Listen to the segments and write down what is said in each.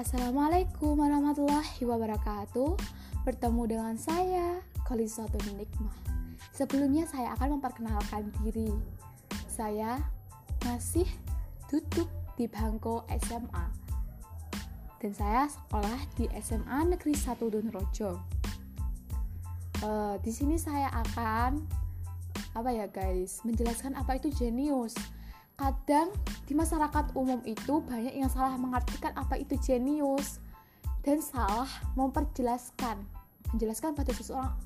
Assalamualaikum warahmatullahi wabarakatuh. Bertemu dengan saya, Kolisotun Nikmah. Sebelumnya saya akan memperkenalkan diri. Saya masih duduk di bangku SMA Dan saya sekolah di SMA Negeri 1 Donorejo. Uh, Di sini saya akan apa ya guys menjelaskan apa itu jenius kadang di masyarakat umum itu banyak yang salah mengartikan apa itu jenius dan salah memperjelaskan. Menjelaskan pada seseorang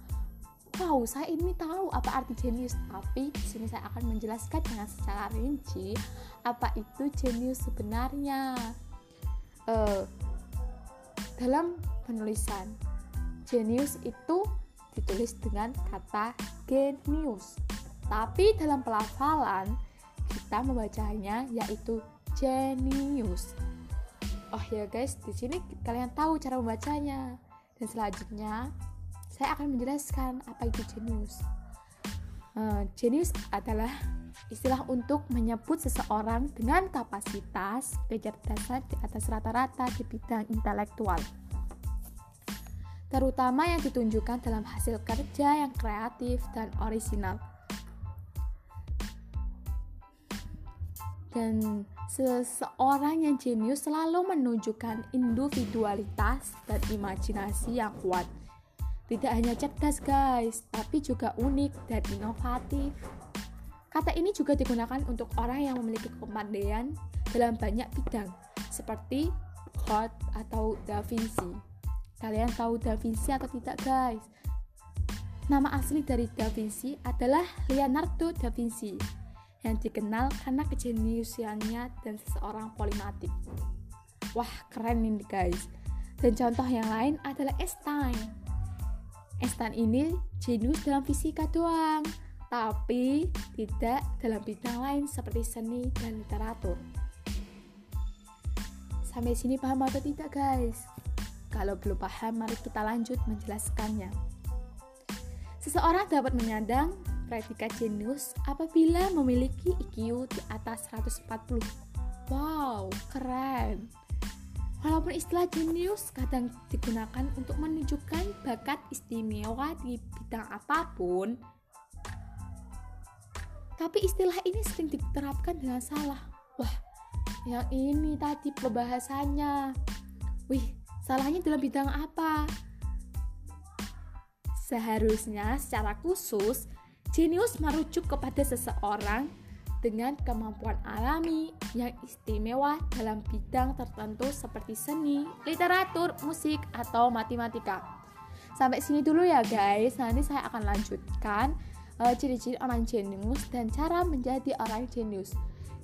wow saya ini tahu apa arti jenius tapi di sini saya akan menjelaskan dengan secara rinci apa itu jenius sebenarnya. Uh, dalam penulisan jenius itu ditulis dengan kata genius. Tapi dalam pelafalan kita membacanya yaitu genius. Oh ya guys, di sini kalian tahu cara membacanya. Dan selanjutnya saya akan menjelaskan apa itu genius. Uh, genius adalah istilah untuk menyebut seseorang dengan kapasitas kecerdasan di atas rata-rata di bidang intelektual terutama yang ditunjukkan dalam hasil kerja yang kreatif dan orisinal. Dan seseorang yang jenius selalu menunjukkan individualitas dan imajinasi yang kuat. Tidak hanya cerdas guys, tapi juga unik dan inovatif. Kata ini juga digunakan untuk orang yang memiliki kepandaian dalam banyak bidang, seperti God atau Da Vinci. Kalian tahu Da Vinci atau tidak guys? Nama asli dari Da Vinci adalah Leonardo da Vinci yang dikenal karena kejeniusannya dan seseorang polimatik. Wah, keren ini guys. Dan contoh yang lain adalah Einstein. Einstein ini jenius dalam fisika doang, tapi tidak dalam bidang lain seperti seni dan literatur. Sampai sini paham atau tidak guys? Kalau belum paham, mari kita lanjut menjelaskannya. Seseorang dapat menyandang predikat jenius apabila memiliki IQ di atas 140. Wow, keren. Walaupun istilah jenius kadang digunakan untuk menunjukkan bakat istimewa di bidang apa pun, tapi istilah ini sering diterapkan dengan salah. Wah, yang ini tadi pembahasannya. Wih, salahnya dalam bidang apa? Seharusnya secara khusus Jenius merujuk kepada seseorang dengan kemampuan alami yang istimewa dalam bidang tertentu seperti seni, literatur, musik, atau matematika. Sampai sini dulu ya guys, nanti saya akan lanjutkan uh, ciri-ciri orang jenius dan cara menjadi orang jenius.